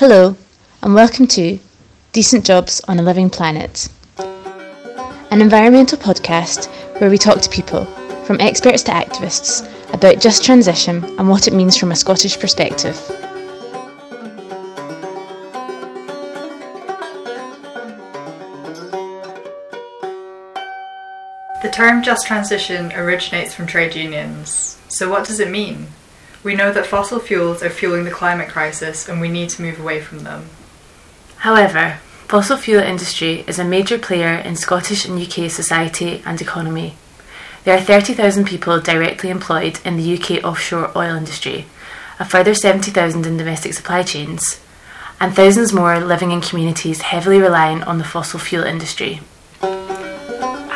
Hello, and welcome to Decent Jobs on a Living Planet, an environmental podcast where we talk to people, from experts to activists, about just transition and what it means from a Scottish perspective. The term just transition originates from trade unions. So, what does it mean? We know that fossil fuels are fueling the climate crisis and we need to move away from them. However, fossil fuel industry is a major player in Scottish and UK society and economy. There are 30,000 people directly employed in the UK offshore oil industry, a further 70,000 in domestic supply chains, and thousands more living in communities heavily reliant on the fossil fuel industry.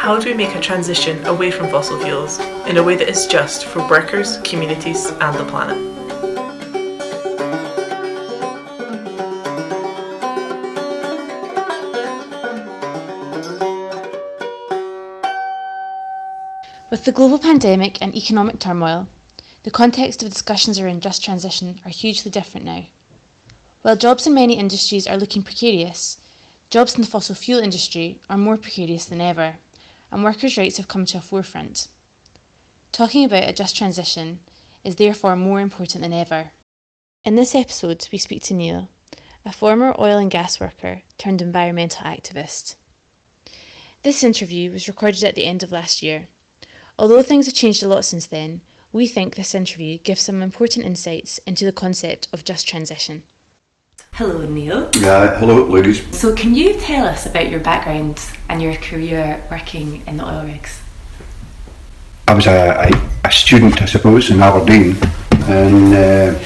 How do we make a transition away from fossil fuels in a way that is just for workers, communities, and the planet? With the global pandemic and economic turmoil, the context of discussions around just transition are hugely different now. While jobs in many industries are looking precarious, jobs in the fossil fuel industry are more precarious than ever and workers' rights have come to a forefront. Talking about a just transition is therefore more important than ever. In this episode, we speak to Neil, a former oil and gas worker turned environmental activist. This interview was recorded at the end of last year. Although things have changed a lot since then, we think this interview gives some important insights into the concept of just transition. Hello, Neil. Yeah, hello, ladies. So, can you tell us about your background and your career working in the oil rigs? I was a, a, a student, I suppose, in Aberdeen, and uh,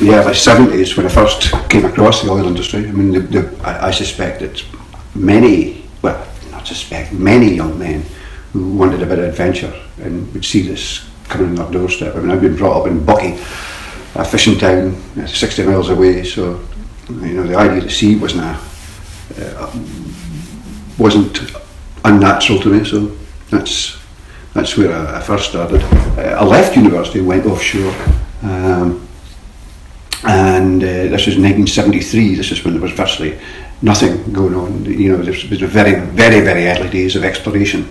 the early seventies when I first came across the oil industry. I mean, the, the, I, I suspect that many, well, not suspect, many young men who wanted a bit of adventure and would see this coming on their doorstep. I mean, I've been brought up in Buckie a fishing town, 60 miles away. So, you know, the idea of sea wasn't a, uh, wasn't unnatural to me. So that's that's where I, I first started. Uh, I left university, went offshore, um, and uh, this was 1973. This is when there was virtually nothing going on. You know, this was the very, very, very early days of exploration.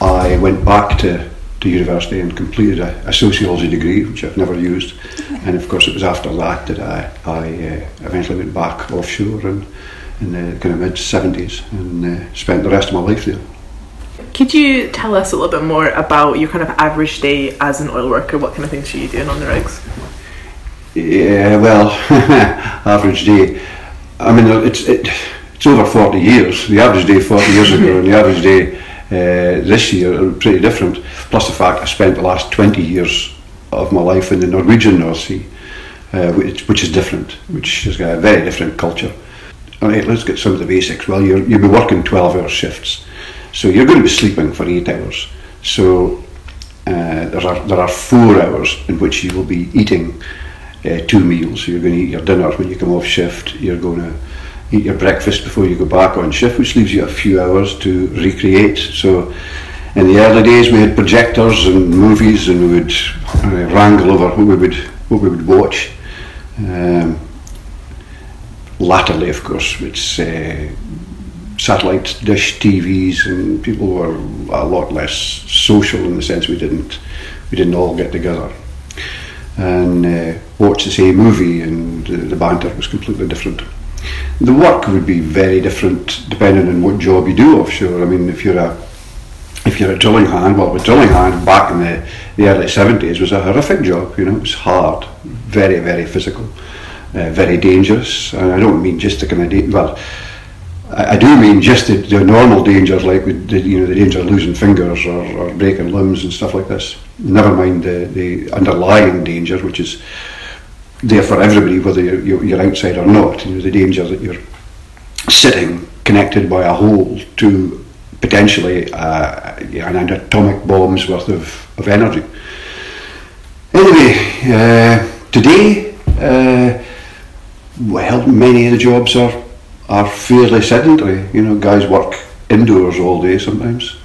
I went back to to university and completed a, a, sociology degree, which I've never used. And of course, it was after that that I, I uh, eventually went back offshore and, in the kind of mid 70s and uh, spent the rest of my life there. Could you tell us a little bit more about your kind of average day as an oil worker? What kind of things are you doing on the rigs? Yeah, well, average day. I mean, it's it, it's over 40 years. The average day 40 years ago, and the average day uh, this year are pretty different. Plus the fact I spent the last 20 years of my life in the Norwegian North Sea, uh, which, which, is different, which has got a very different culture. All right, let's get some of the basics. Well, you will be working 12 hour shifts, so you're going to be sleeping for eight hours. So uh, there, are, there are four hours in which you will be eating uh, two meals. You're going to eat your dinner when you come off shift, you're going to eat your breakfast before you go back on shift, which leaves you a few hours to recreate. So in the early days, we had projectors and movies, and we would uh, wrangle over what we would what we would watch. Um, latterly, of course, it's uh, satellite dish TVs, and people were a lot less social in the sense we didn't we didn't all get together and uh, watch the same movie, and the, the banter was completely different. The work would be very different depending on what job you do offshore. I mean, if you're a if you're a drilling hand, well, a drilling hand back in the, the early 70s was a horrific job, you know, it was hard, very, very physical, uh, very dangerous. And I don't mean just the kind of, da- well, I, I, do mean just the, the normal dangers, like the, you know, the danger of losing fingers or, or breaking limbs and stuff like this. Never mind the, the underlying danger, which is there for everybody, whether you're, you're outside or not. You know, the danger that you're sitting connected by a hole to potentially uh, an atomic bomb's worth of, of energy. Anyway, uh, today, uh, well, many of the jobs are are fairly sedentary. You know, guys work indoors all day sometimes.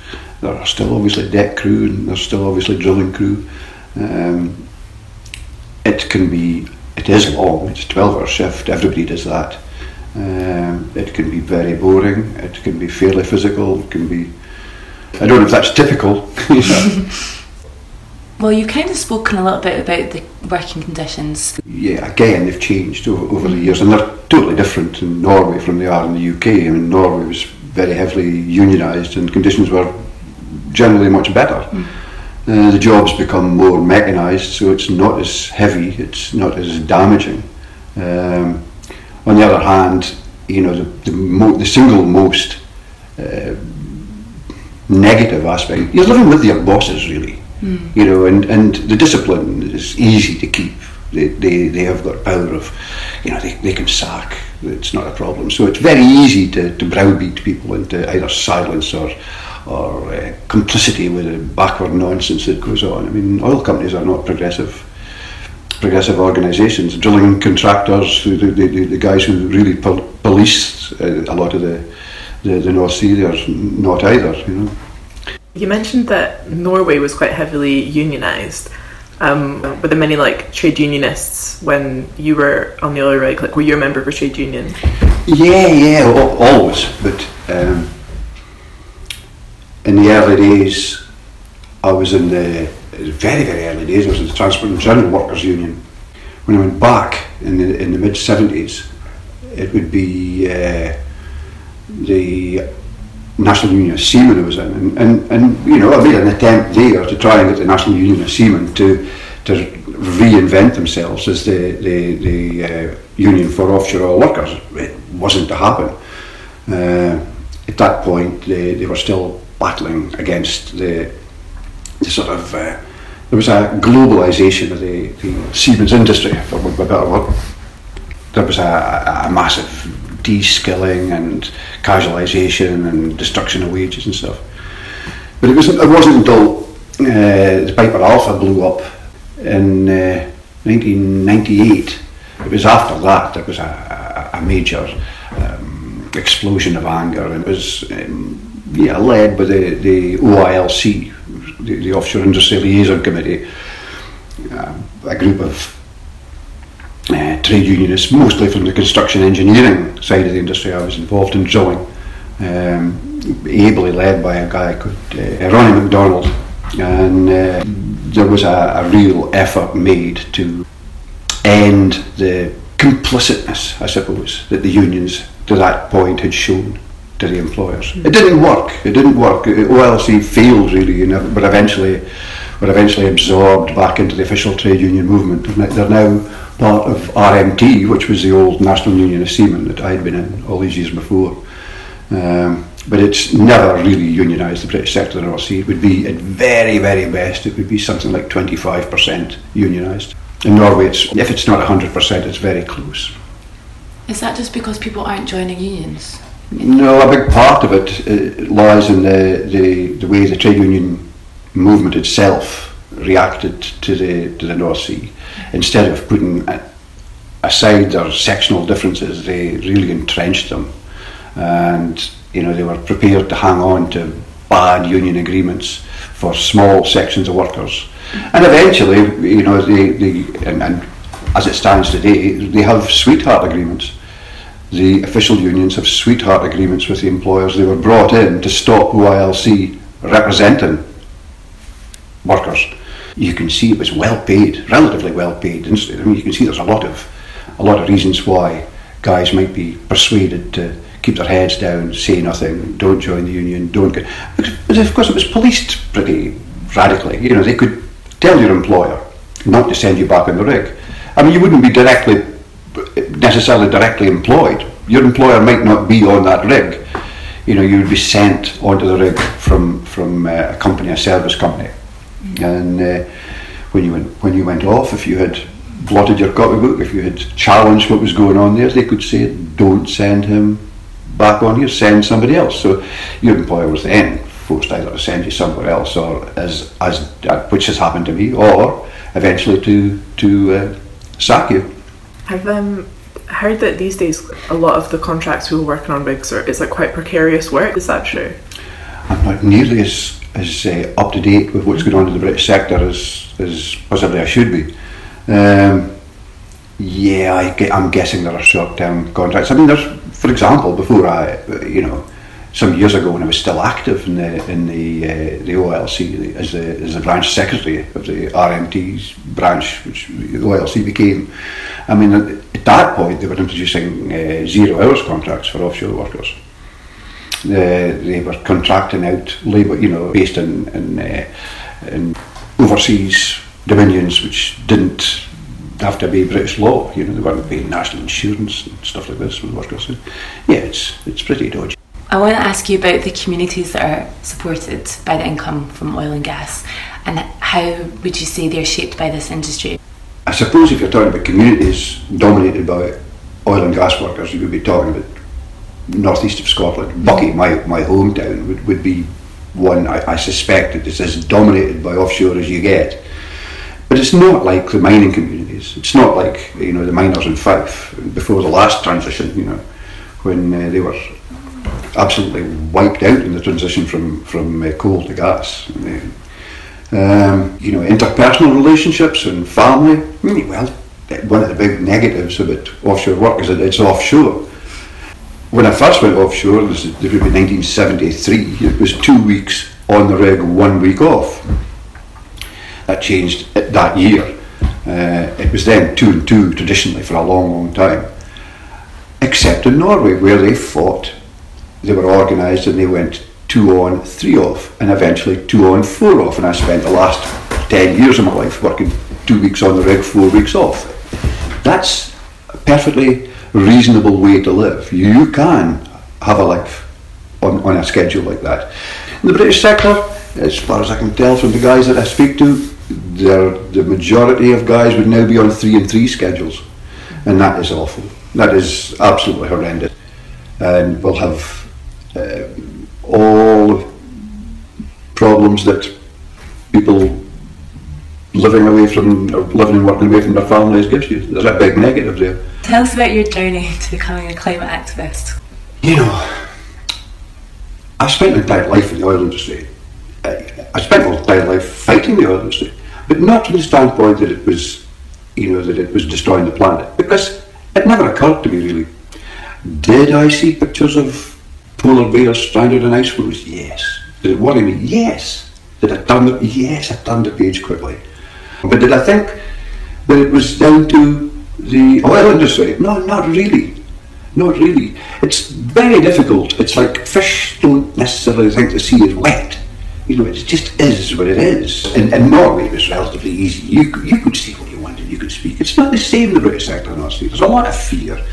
There are still obviously deck crew and there's still obviously drilling crew. Um, it can be it is long. It's a twelve-hour shift. Everybody does that. Um, it can be very boring. It can be fairly physical. It can be. I don't know if that's typical. Well, you've kind of spoken a little bit about the working conditions. yeah, again, they've changed over, over the years, and they're totally different in Norway from they are in the UK. I mean, Norway was very heavily unionised, and conditions were generally much better. Uh, the jobs become more mechanised, so it's not as heavy, it's not as damaging. Um, on the other hand, you know, the, the, mo- the single most uh, negative aspect, you're living with your bosses really, you know, and, and the discipline is easy to keep. They, they, they have got power of, you know, they, they can sack, it's not a problem. So it's very easy to, to browbeat people into either silence or, or uh, complicity with the backward nonsense that goes on. I mean, oil companies are not progressive progressive organisations, drilling contractors, the, the, the, the guys who really pol- police uh, a lot of the, the, the North Sea, they're not either, you know. You mentioned that Norway was quite heavily unionised. Um, were there many like trade unionists when you were on the oil rig? Like, were you a member of a trade union? Yeah, yeah, always. But um, in the early days, I was in the very, very early days. I was in the Transport and General Workers Union. When I went back in the in the mid seventies, it would be uh, the National Union of Seamen I was in, and, and, and you know I made an attempt there to try and get the National Union of Seamen to to reinvent themselves as the the, the uh, union for offshore oil workers. It wasn't to happen. Uh, at that point, they, they were still battling against the, the sort of uh, there was a globalisation of the, the seamen's industry, for a better word. There was a, a massive de-skilling and casualisation and destruction of wages and stuff. But it wasn't, it wasn't until uh, the Piper Alpha blew up in uh, 1998. It was after that there was a, a, a major um, explosion of anger, and it was um, yeah led by the, the OILC, the, the Offshore Industry Liaison Committee, uh, a group of uh, trade unionists, mostly from the construction engineering side of the industry. I was involved in drilling, um, ably led by a guy called uh, Ronnie MacDonald, and uh, there was a, a real effort made to end the complicitness, I suppose, that the unions to that point had shown to the employers. It didn't work. It didn't work. OILC failed really, you know, but eventually were eventually absorbed back into the official trade union movement. They're now part of RMT, which was the old National Union of Seamen that I'd been in all these years before. Um, but it's never really unionised the British sector of the North Sea. It would be, at very, very best, it would be something like 25% unionised. In Norway, it's, if it's not 100%, it's very close. Is that just because people aren't joining unions? No, a big part of it uh, lies in the, the, the way the trade union movement itself reacted to the to the North Sea. Instead of putting aside their sectional differences, they really entrenched them, and you know they were prepared to hang on to bad union agreements for small sections of workers, and eventually, you know, they, they and, and as it stands today, they have sweetheart agreements the official unions have sweetheart agreements with the employers. They were brought in to stop OILC representing workers. You can see it was well paid, relatively well paid. I mean, you can see there's a lot of a lot of reasons why guys might be persuaded to keep their heads down, say nothing, don't join the union, don't get. But, of course, it was policed pretty radically. You know, they could tell your employer not to send you back on the rig. I mean, you wouldn't be directly necessarily directly employed. Your employer might not be on that rig. You know, you would be sent onto the rig from from uh, a company, a service company, and uh, when you went when you went off, if you had blotted your copybook, if you had challenged what was going on there, they could say, "Don't send him back on here. Send somebody else." So your employer was then forced either to send you somewhere else, or as as uh, which has happened to me, or eventually to to uh, sack you. I've um, heard that these days a lot of the contracts are working on rigs are it's like quite precarious work. Is that true? I'm not nearly as, as uh, up to date with what's going on in the British sector as, as possibly I should be. Um, yeah, I, I'm guessing there are short-term contracts. I mean, there's, for example, before I, you know, some years ago when I was still active in the in the uh, the OILC as the as the branch secretary of the RMT's branch, which the OILC became. I mean, at, at that point they were introducing uh, zero hours contracts for offshore workers. Uh, they were contracting out labour, you know, based in in, uh, in overseas dominions, which didn't have to be British law. You know, they weren't paying national insurance and stuff like this with workers. Yeah, it's it's pretty dodgy. I want to ask you about the communities that are supported by the income from oil and gas, and how would you say they're shaped by this industry? I suppose if you're talking about communities dominated by oil and gas workers, you would be talking about northeast of Scotland. Buckie, my, my hometown, would, would be one I, I suspect that is as dominated by offshore as you get. But it's not like the mining communities. It's not like you know the miners in Fife before the last transition. You know, when uh, they were absolutely wiped out in the transition from from uh, coal to gas. Um, you know, interpersonal relationships and family. Well, one of the big negatives about offshore work is that it's offshore. When I first went offshore, this, this would be 1973. It was two weeks on the rig, one week off. That changed that year. Uh, it was then two and two traditionally for a long, long time. Except in Norway, where they fought they were organised and they went two on, three off, and eventually two on, four off. And I spent the last 10 years of my life working two weeks on the rig, four weeks off. That's a perfectly reasonable way to live. You can have a life on, on a schedule like that. In the British sector, as far as I can tell from the guys that I speak to, the majority of guys would now be on three and three schedules, and that is awful. That is absolutely horrendous. And we'll have uh, all problems that people living away from or living and working away from their families gives you. There's a big negative there. Tell us about your journey to becoming a climate activist. You know, I spent my entire life in the oil industry. I, I spent my entire life fighting the oil industry, but not from the standpoint that it was, you know, that it was destroying the planet, because it never occurred to me really. Did I see pictures of polar bears stranded on ice floes? Yes. Did it worry me? Yes. Did I turn the yes, I turned the page quickly. But did I think that it was down to the oil industry? No, not really. Not really. It's very difficult. It's like fish don't necessarily think the sea is wet. You know, it just is what it is. And in Norway, it was relatively easy. You, you could see what you wanted, you could speak. It's not the same in the British sector, Sea. There's a lot of fear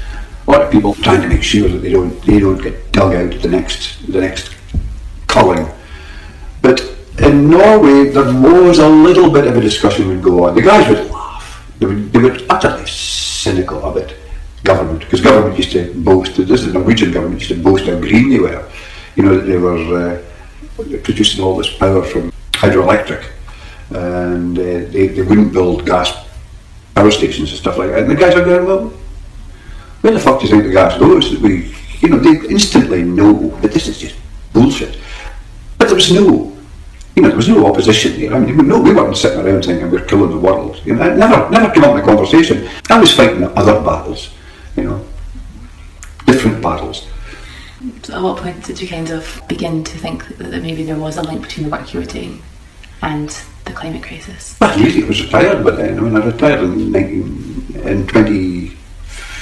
a lot of people trying to make sure that they don't they don't get dug out the next the next culling. But in Norway, there was a little bit of a discussion would go on. The guys would laugh. They would, they were utterly cynical of it. Government, because government used to boast. This is the Norwegian government used to boast how green they were. You know that they were uh, producing all this power from hydroelectric, and uh, they, they wouldn't build gas power stations and stuff like that. And the guys are going, well, where the fuck do you think the gas goes? We, you know, they instantly know that this is just bullshit. But there was no, you know, there was no opposition here. I mean, no, we weren't sitting around thinking we're killing the world. You know, never, never came up in the conversation. I was fighting other battles, you know, different battles. So at what point did you kind of begin to think that maybe there was a link between the work you were doing and the climate crisis? Well, I was retired by then. I mean, I retired in, 19, in 20.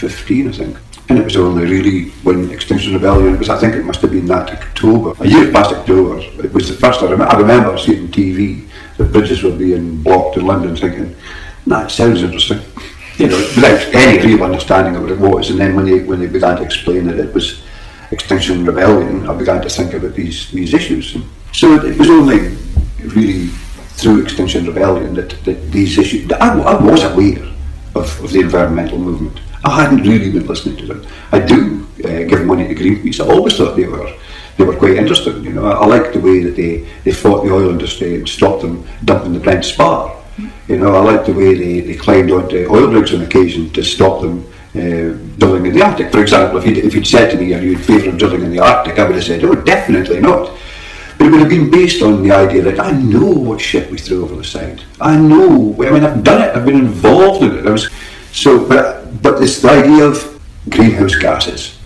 15, I think. And it was only really when Extinction Rebellion, was, I think it must have been that October, a year past October, it was the first I, rem- I remember seeing TV the bridges were being blocked in London thinking, nah, it sounds interesting. You know, without any real understanding of what it was. And then when they, when they began to explain that it was Extinction Rebellion, I began to think about these, these issues. And so it, it was only really through Extinction Rebellion that, that these issues, I, I was aware of, of the environmental movement. I hadn't really been listening to them. I do uh, give money to Greenpeace. I always thought they were they were quite interesting. You know, I, I liked the way that they, they fought the oil industry and stopped them dumping the Brent spar. You know, I liked the way they, they climbed onto oil rigs on occasion to stop them uh, drilling in the Arctic. For example, if you'd, if you'd said to me, are you in favour of drilling in the Arctic, I would have said, oh, definitely not. But it would have been based on the idea that I know what shit we threw over the side. I know, I mean, I've done it, I've been involved in it. I was So, but, but it's the idea of greenhouse gases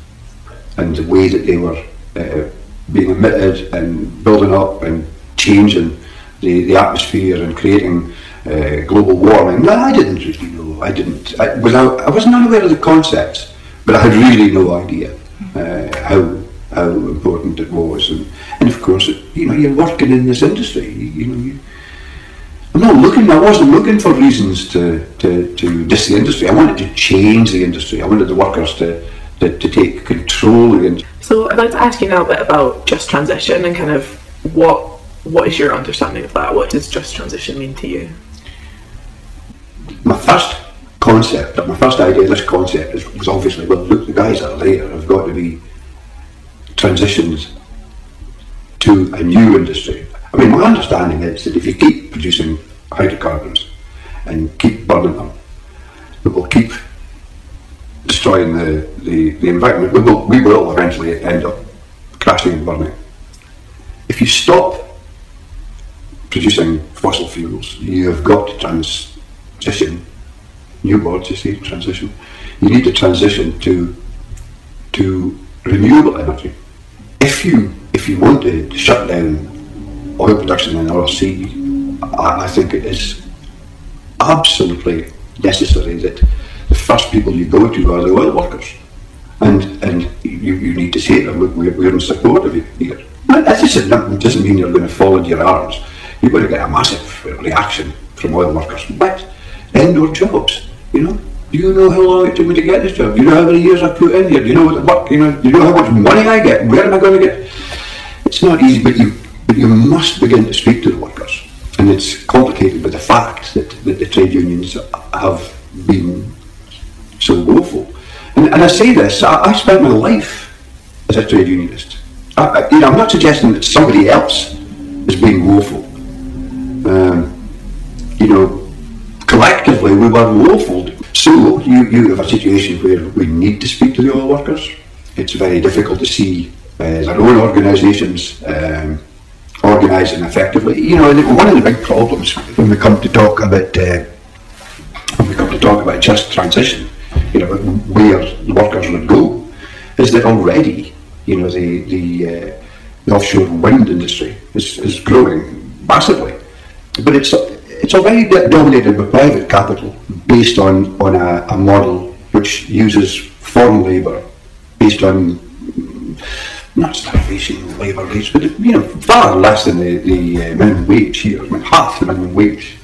and the way that they were uh, being emitted and building up and changing the, the atmosphere and creating uh, global warming. No, I didn't really know. I didn't. I, was, I, I wasn't aware of the concepts, but I had really no idea uh, how how important it was. And, and of course, you know, you're working in this industry. I'm not looking. I wasn't looking for reasons to, to, to diss the industry. I wanted to change the industry. I wanted the workers to, to, to take control of the industry. So I'd like to ask you now a bit about just transition and kind of what what is your understanding of that? What does just transition mean to you? My first concept, my first idea of this concept is, was obviously, well, look, the guys are there have got to be transitions to a new industry. I mean, my understanding is that if you keep producing hydrocarbons and keep burning them, it will keep destroying the, the, the environment. We will, we will eventually end up crashing and burning. If you stop producing fossil fuels, you have got to transition, new words you see, transition, you need to transition to, to renewable energy. If you, if you want to shut down oil production in the North Sea, I, think it is absolutely necessary that the first people you go to are the oil workers. And, and you, you need to say to them, we're, we're in support of you here. That doesn't, mean you're going to fall into your arms. You're going to get a massive reaction from oil workers. But indoor jobs, you know, do you know how long it took me to get this job? Do you know how many years I put in here? Do you know what work, you know, do you know how much money I get? Where am I going to get? It's not easy, but you, but you must begin to speak to the workers. And it's complicated by the fact that, that the trade unions have been so woeful. And, and I say this, I, I spent my life as a trade unionist. I, I, you know, I'm not suggesting that somebody else is being woeful. Um, you know, collectively we were woeful. So you, you have a situation where we need to speak to the oil workers. It's very difficult to see uh, their own organisations um, organising effectively. You know, one of the big problems when we come to talk about uh, when we come to talk about just transition, you know, where the workers would go, is that already, you know, the the, uh, the offshore wind industry is, is growing massively, but it's it's already dominated by private capital based on on a, a model which uses foreign labour based on not starvation labour rates, but you know far less than the, the uh, minimum wage here, I mean, half the minimum wage.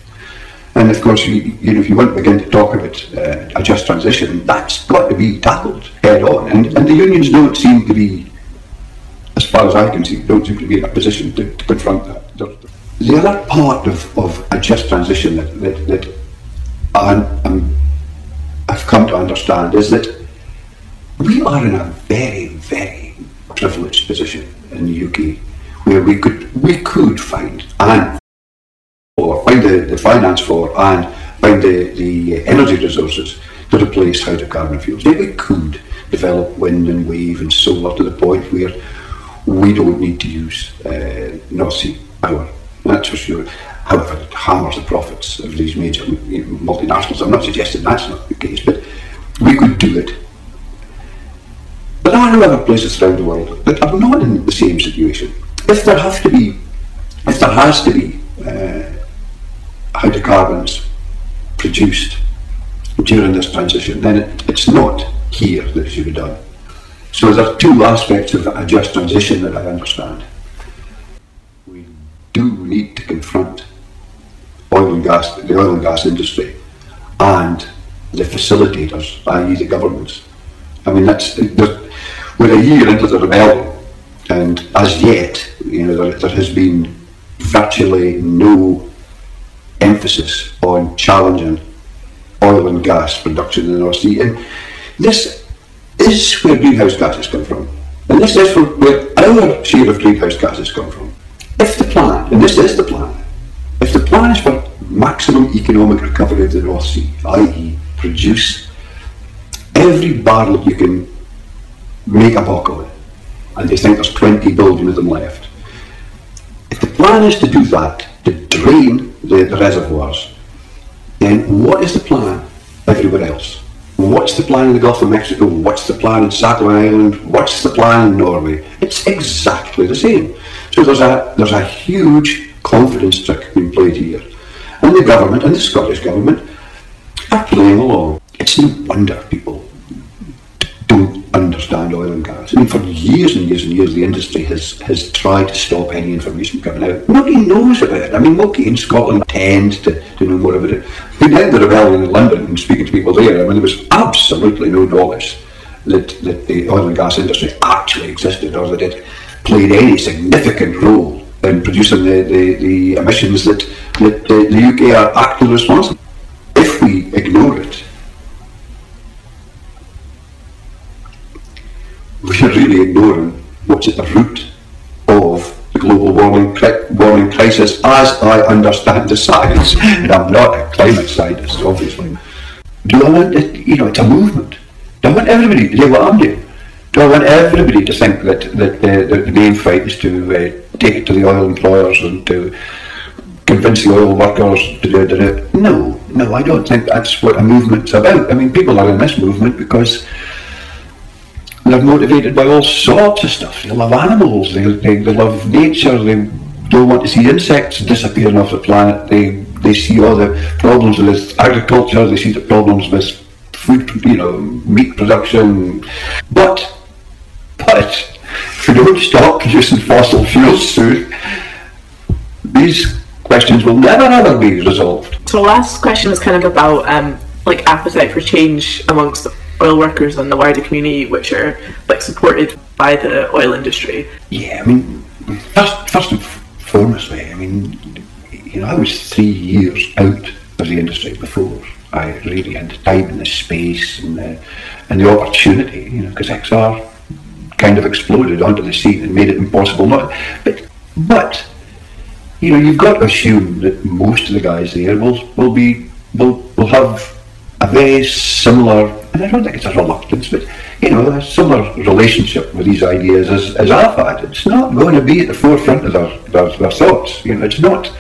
And of course, you, you know, if you want to begin to talk about uh, a just transition, that's got to be tackled head on. And, and the unions don't seem to be, as far as I can see, don't seem to be in a position to, to confront that. The other part of, of a just transition that, that, that I'm, I'm, I've come to understand is that we are in a very, very privileged position in the UK where we could we could find and or find the, the finance for and find the, the energy resources to replace hydrocarbon fuels. Maybe we could develop wind and wave and solar to the point where we don't need to use uh, North Sea power. That's for sure. However, it hammers the profits of these major multinationals. I'm not suggesting that's not the case, but we could do it. But there are other places around the world that are not in the same situation. If there have to be, if there has to be uh, hydrocarbons produced during this transition, then it, it's not here that it should be done. So there are two aspects of a just transition that I understand. We do need to confront oil and gas, the oil and gas industry, and the facilitators, i.e., the governments. I mean, that's we're a year into the rebellion, and as yet, you know, there, there has been virtually no emphasis on challenging oil and gas production in the North Sea. And this is where greenhouse gases come from. And this is where our share of greenhouse gases come from. If the plan, and this is the plan, if the plan is for maximum economic recovery of the North Sea, i.e. produce every barrel you can make a buck of it, and they think there's 20 billion of them left. If the plan is to do that, to drain the, the reservoirs, then what is the plan everywhere else. What's the plan in the Gulf of Mexico? What's the plan in Sakhalin Island? What's the plan in Norway? It's exactly the same. So there's a there's a huge confidence trick being played here. And the government and the Scottish government are playing along. It's no wonder people understand oil and gas. I mean, for years and years and years, the industry has, has tried to stop any information coming out. Nobody knows about it. I mean, nobody in Scotland tends to, to know more about it. We then the rebellion in London and speaking to people there, I mean, there was absolutely no knowledge that, that the oil and gas industry actually existed or that it played any significant role in producing the, the, the emissions that, that uh, the, the UK are actually responsible. If we ignore it, we're really ignoring what's at the root of the global warming, warming crisis as I understand the science. and I'm not a climate scientist, obviously. Do I want it, you know, it's a movement. Do I want everybody to do what I'm doing? Do I want everybody to think that, that the, the, the main fight is to uh, take it to the oil employers and to convince the oil workers to do it? No, no, I don't think that's what a movement's about. I mean, people are in this movement because they're motivated by all sorts of stuff. They love animals, they, they, they love nature, they don't want to see insects disappearing off the planet. They, they see all the problems with agriculture, they see the problems with food, you know, meat production. But, but, if we don't stop producing fossil fuels soon, these questions will never ever be resolved. So the last question is kind of about um, like appetite for change amongst oil workers and the wider community, which are like supported by the oil industry. Yeah, I mean, first, first and foremostly, I mean, you know, I was three years out of the industry before I really had the time and the space and the, and the opportunity, you know, because XR kind of exploded onto the scene and made it impossible not. But, but you know, you've got to assume that most of the guys there will will be will will have a very similar, and I don't think it's a reluctance, but you know, a similar relationship with these ideas as, as I've had. It's not going to be at the forefront of their, their, their thoughts. You know, it's not.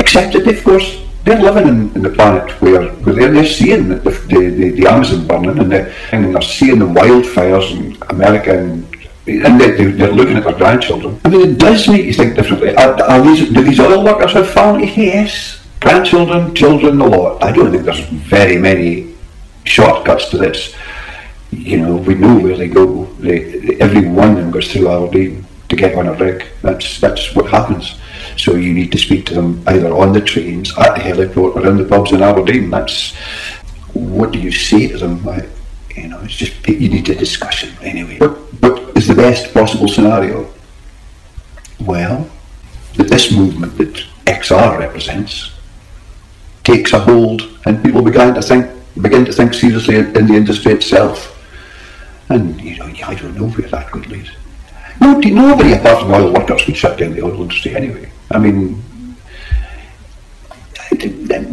Except that, of course, they're living in, in the planet where, where they're, they're seeing the, the, the, the Amazon burning and, and they're seeing the wildfires in America and and they, they, they're looking at their grandchildren. I mean, it does make you think differently. Are, are these, do these oil workers have families? Yes. Grandchildren, children, a lot. I don't think there's very many shortcuts to this. You know, we know where they go. They, every one of them goes through Aberdeen to get on a rig. That's that's what happens. So you need to speak to them either on the trains, at the heliport, or in the pubs in Aberdeen. That's what do you say to them? I, you know, it's just you need a discussion anyway. What is the best possible scenario? Well, that this movement that XR represents takes a hold, and people begin to think begin to think seriously in, in the industry itself. And you know, I don't know where that could lead. Nobody, nobody apart from oil workers would shut down the oil industry anyway. I mean,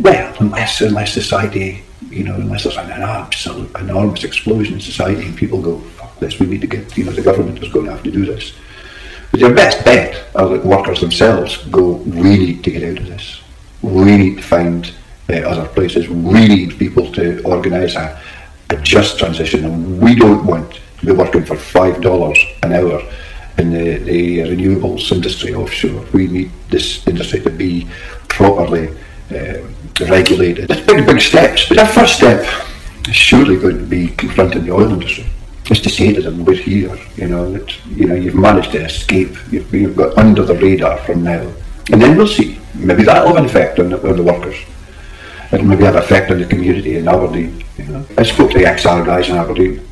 well, unless unless society, you know, unless there's an absolute enormous explosion in society and people go, fuck this, we need to get, you know, the government is going to have to do this. But your best bet are that workers themselves go, we need to get out of this. We need to find uh, other places. We need people to organise a, a just transition, and we don't want to be working for five dollars an hour in the, the renewables industry offshore. We need this industry to be properly uh, regulated. It's big, big steps, but our first step is surely going to be confronting the oil industry. Just to say to them, we're here, you know, that you know, you've managed to escape, you've, you've got under the radar from now. And then we'll see. Maybe that'll have an effect on the, on the workers. It'll maybe have effect on the community in Aberdeen. You. I spoke to the XR guys in Aberdeen,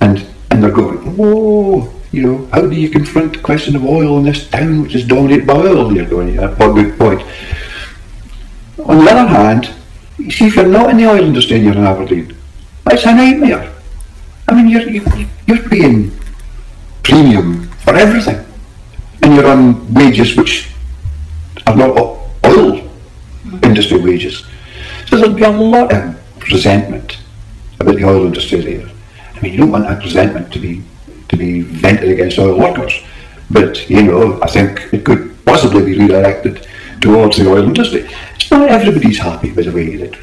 and and they're going, whoa, you know, how do you confront the question of oil in this town which is dominated by oil? You're going, yeah, what good point. On the other hand, you see, if you're not in the oil industry and you're in Aberdeen, it's a nightmare. I mean, you're, you're paying premium for everything, and you're on wages which are not oil industry wages. Be a lot of resentment about the oil industry there. I mean, you don't want that resentment to be to be vented against oil workers, but you know, I think it could possibly be redirected towards the oil industry. It's not everybody's happy with the way that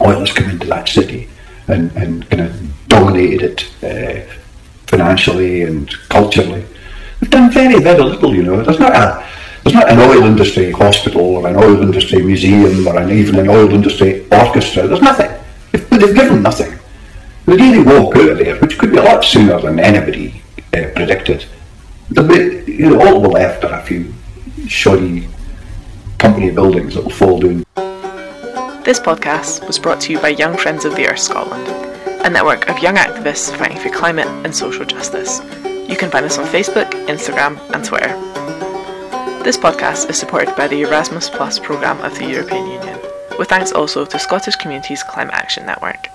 oil has come into that city and, and kind of dominated it uh, financially and culturally. We've done very, very little, you know. There's not a there's not an oil industry hospital or an oil industry museum or an, even an oil industry orchestra. There's nothing. They've, they've given nothing. They really walk out of there, which could be a lot sooner than anybody uh, predicted. Be, you know, all we left are a few shoddy company buildings that will fall down. This podcast was brought to you by Young Friends of the Earth Scotland, a network of young activists fighting for climate and social justice. You can find us on Facebook, Instagram, and Twitter. This podcast is supported by the Erasmus Plus programme of the European Union, with thanks also to Scottish Communities Climate Action Network.